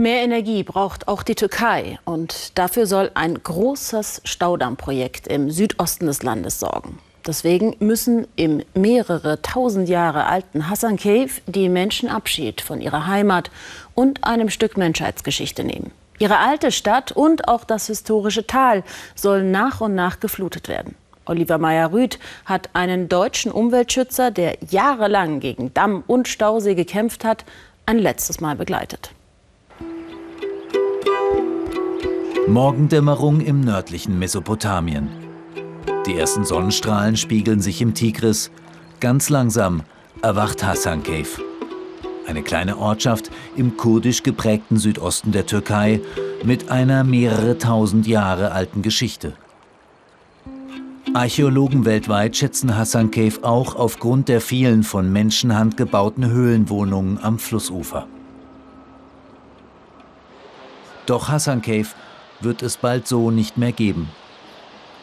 Mehr Energie braucht auch die Türkei und dafür soll ein großes Staudammprojekt im Südosten des Landes sorgen. Deswegen müssen im mehrere tausend Jahre alten Hassan Cave die Menschen Abschied von ihrer Heimat und einem Stück Menschheitsgeschichte nehmen. Ihre alte Stadt und auch das historische Tal sollen nach und nach geflutet werden. Oliver Meyer-Rüth hat einen deutschen Umweltschützer, der jahrelang gegen Damm und Stausee gekämpft hat, ein letztes Mal begleitet. Morgendämmerung im nördlichen Mesopotamien. Die ersten Sonnenstrahlen spiegeln sich im Tigris. Ganz langsam erwacht Hassan Cave. Eine kleine Ortschaft im kurdisch geprägten Südosten der Türkei mit einer mehrere tausend Jahre alten Geschichte. Archäologen weltweit schätzen Hassan Cave auch aufgrund der vielen von Menschenhand gebauten Höhlenwohnungen am Flussufer. Doch Hassan Cave wird es bald so nicht mehr geben.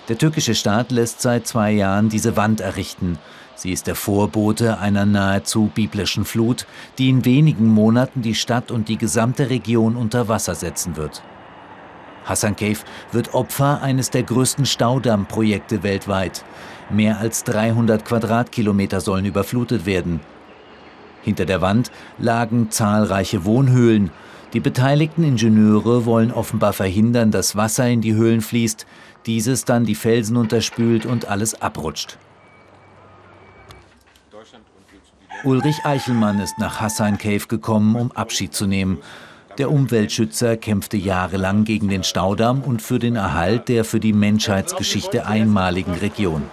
Der türkische Staat lässt seit zwei Jahren diese Wand errichten. Sie ist der Vorbote einer nahezu biblischen Flut, die in wenigen Monaten die Stadt und die gesamte Region unter Wasser setzen wird. Hassan Cave wird Opfer eines der größten Staudammprojekte weltweit. Mehr als 300 Quadratkilometer sollen überflutet werden. Hinter der Wand lagen zahlreiche Wohnhöhlen, die beteiligten Ingenieure wollen offenbar verhindern, dass Wasser in die Höhlen fließt, dieses dann die Felsen unterspült und alles abrutscht. Ulrich Eichelmann ist nach Hassan Cave gekommen, um Abschied zu nehmen. Der Umweltschützer kämpfte jahrelang gegen den Staudamm und für den Erhalt der für die Menschheitsgeschichte einmaligen Region.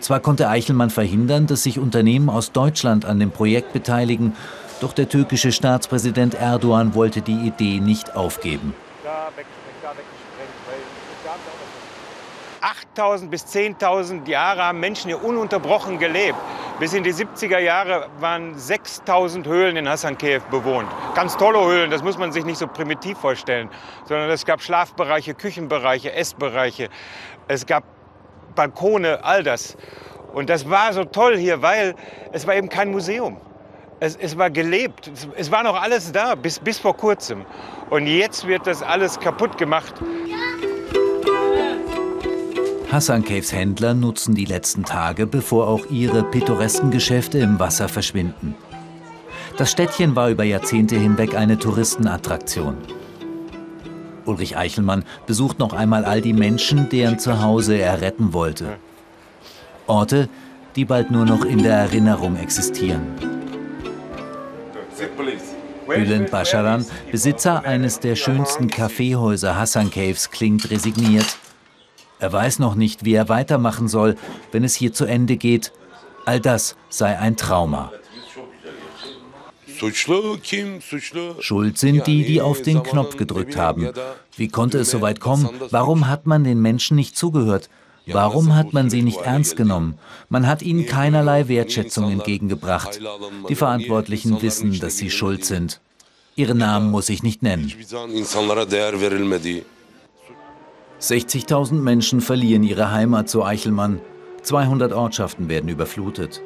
Zwar konnte Eichelmann verhindern, dass sich Unternehmen aus Deutschland an dem Projekt beteiligen, doch der türkische Staatspräsident Erdogan wollte die Idee nicht aufgeben. 8.000 bis 10.000 Jahre haben Menschen hier ununterbrochen gelebt. Bis in die 70er Jahre waren 6.000 Höhlen in Hassan Kiew bewohnt. Ganz tolle Höhlen, das muss man sich nicht so primitiv vorstellen, sondern es gab Schlafbereiche, Küchenbereiche, Essbereiche, es gab Balkone, all das. Und das war so toll hier, weil es war eben kein Museum. Es, es war gelebt. Es, es, war noch alles da, bis, bis vor kurzem. Und jetzt wird das alles kaputt gemacht. Hassan Caves Händler nutzen die letzten Tage, bevor auch ihre pittoresken Geschäfte im Wasser verschwinden. Das Städtchen war über Jahrzehnte hinweg eine Touristenattraktion. Ulrich Eichelmann besucht noch einmal all die Menschen, deren Zuhause er retten wollte. Orte, die bald nur noch in der Erinnerung existieren. Bülent Basharan, Besitzer eines der schönsten Kaffeehäuser Hassan Caves, klingt resigniert. Er weiß noch nicht, wie er weitermachen soll, wenn es hier zu Ende geht. All das sei ein Trauma. Schuld sind die, die auf den Knopf gedrückt haben. Wie konnte es so weit kommen? Warum hat man den Menschen nicht zugehört? Warum hat man sie nicht ernst genommen? Man hat ihnen keinerlei Wertschätzung entgegengebracht. Die Verantwortlichen wissen, dass sie schuld sind. Ihre Namen muss ich nicht nennen. 60.000 Menschen verlieren ihre Heimat zu Eichelmann. 200 Ortschaften werden überflutet.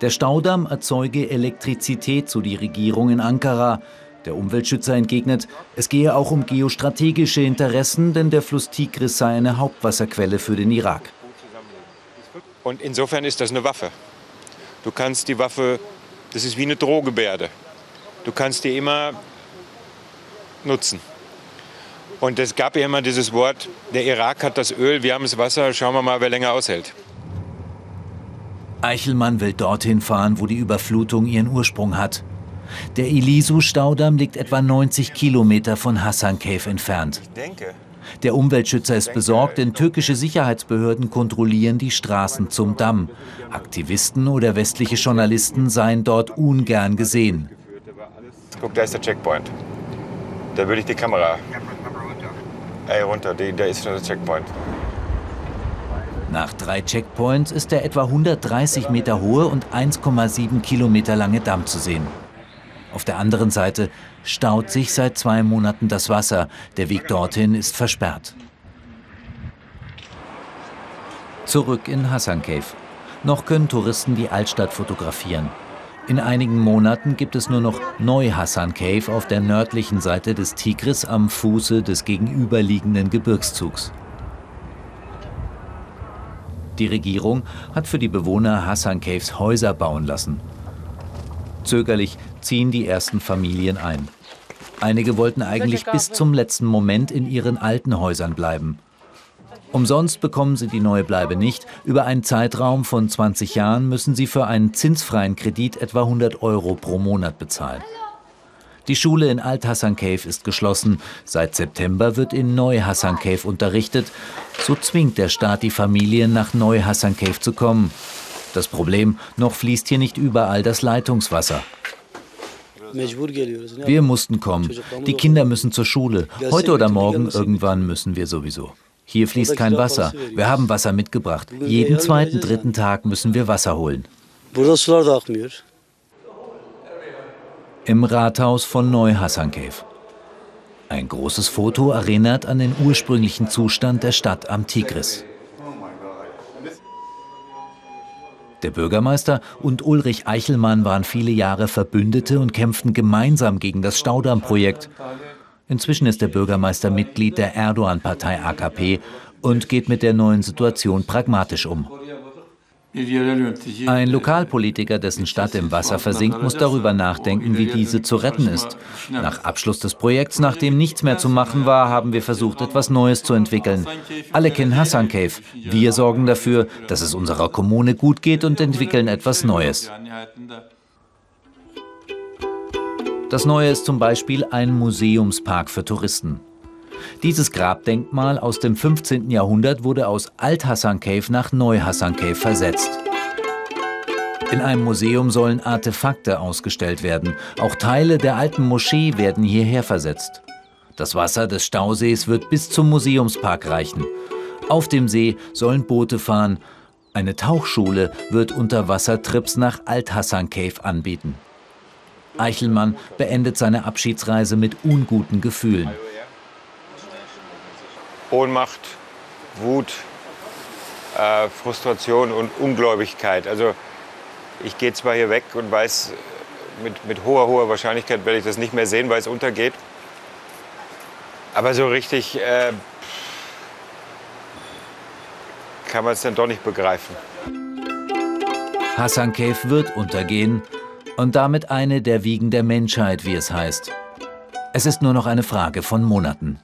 Der Staudamm erzeuge Elektrizität, so die Regierung in Ankara. Der Umweltschützer entgegnet, es gehe auch um geostrategische Interessen, denn der Fluss Tigris sei eine Hauptwasserquelle für den Irak. Und insofern ist das eine Waffe. Du kannst die Waffe, das ist wie eine Drohgebärde. Du kannst die immer nutzen. Und es gab ja immer dieses Wort, der Irak hat das Öl, wir haben das Wasser, schauen wir mal, wer länger aushält. Eichelmann will dorthin fahren, wo die Überflutung ihren Ursprung hat. Der Ilisu-Staudamm liegt etwa 90 Kilometer von Hassan Cave entfernt. Der Umweltschützer ist besorgt, denn türkische Sicherheitsbehörden kontrollieren die Straßen zum Damm. Aktivisten oder westliche Journalisten seien dort ungern gesehen. Guck, da ist der Checkpoint. Da würde ich die Kamera. Ey, runter, da ist der Checkpoint. Nach drei Checkpoints ist der etwa 130 Meter hohe und 1,7 Kilometer lange Damm zu sehen. Auf der anderen Seite staut sich seit zwei Monaten das Wasser. Der Weg dorthin ist versperrt. Zurück in Hassan Cave. Noch können Touristen die Altstadt fotografieren. In einigen Monaten gibt es nur noch Neu-Hassan Cave auf der nördlichen Seite des Tigris am Fuße des gegenüberliegenden Gebirgszugs. Die Regierung hat für die Bewohner Hassan Caves Häuser bauen lassen. Zögerlich ziehen die ersten Familien ein. Einige wollten eigentlich bis zum letzten Moment in ihren alten Häusern bleiben. Umsonst bekommen sie die neue Bleibe nicht. Über einen Zeitraum von 20 Jahren müssen sie für einen zinsfreien Kredit etwa 100 Euro pro Monat bezahlen. Die Schule in Alt-Hassan Cave ist geschlossen. Seit September wird in Neu-Hassan Cave unterrichtet. So zwingt der Staat die Familien, nach Neu-Hassan Cave zu kommen. Das Problem, noch fließt hier nicht überall das Leitungswasser. Wir mussten kommen. Die Kinder müssen zur Schule. Heute oder morgen irgendwann müssen wir sowieso. Hier fließt kein Wasser. Wir haben Wasser mitgebracht. Jeden zweiten, dritten Tag müssen wir Wasser holen. Im Rathaus von Neu-Hassankeyf. Ein großes Foto erinnert an den ursprünglichen Zustand der Stadt am Tigris. Der Bürgermeister und Ulrich Eichelmann waren viele Jahre Verbündete und kämpften gemeinsam gegen das Staudammprojekt. Inzwischen ist der Bürgermeister Mitglied der Erdogan-Partei AKP und geht mit der neuen Situation pragmatisch um. Ein Lokalpolitiker, dessen Stadt im Wasser versinkt, muss darüber nachdenken, wie diese zu retten ist. Nach Abschluss des Projekts, nachdem nichts mehr zu machen war, haben wir versucht, etwas Neues zu entwickeln. Alle kennen Hassan Cave. Wir sorgen dafür, dass es unserer Kommune gut geht und entwickeln etwas Neues. Das Neue ist zum Beispiel ein Museumspark für Touristen. Dieses Grabdenkmal aus dem 15. Jahrhundert wurde aus Alt-Hassan Cave nach Neu-Hassan Cave versetzt. In einem Museum sollen Artefakte ausgestellt werden. Auch Teile der alten Moschee werden hierher versetzt. Das Wasser des Stausees wird bis zum Museumspark reichen. Auf dem See sollen Boote fahren. Eine Tauchschule wird Unterwassertrips nach Alt-Hassan Cave anbieten. Eichelmann beendet seine Abschiedsreise mit unguten Gefühlen. Ohnmacht, Wut, äh, Frustration und Ungläubigkeit. Also ich gehe zwar hier weg und weiß, mit, mit hoher, hoher Wahrscheinlichkeit werde ich das nicht mehr sehen, weil es untergeht. Aber so richtig äh, kann man es dann doch nicht begreifen. Hassan Cave wird untergehen und damit eine der Wiegen der Menschheit, wie es heißt. Es ist nur noch eine Frage von Monaten.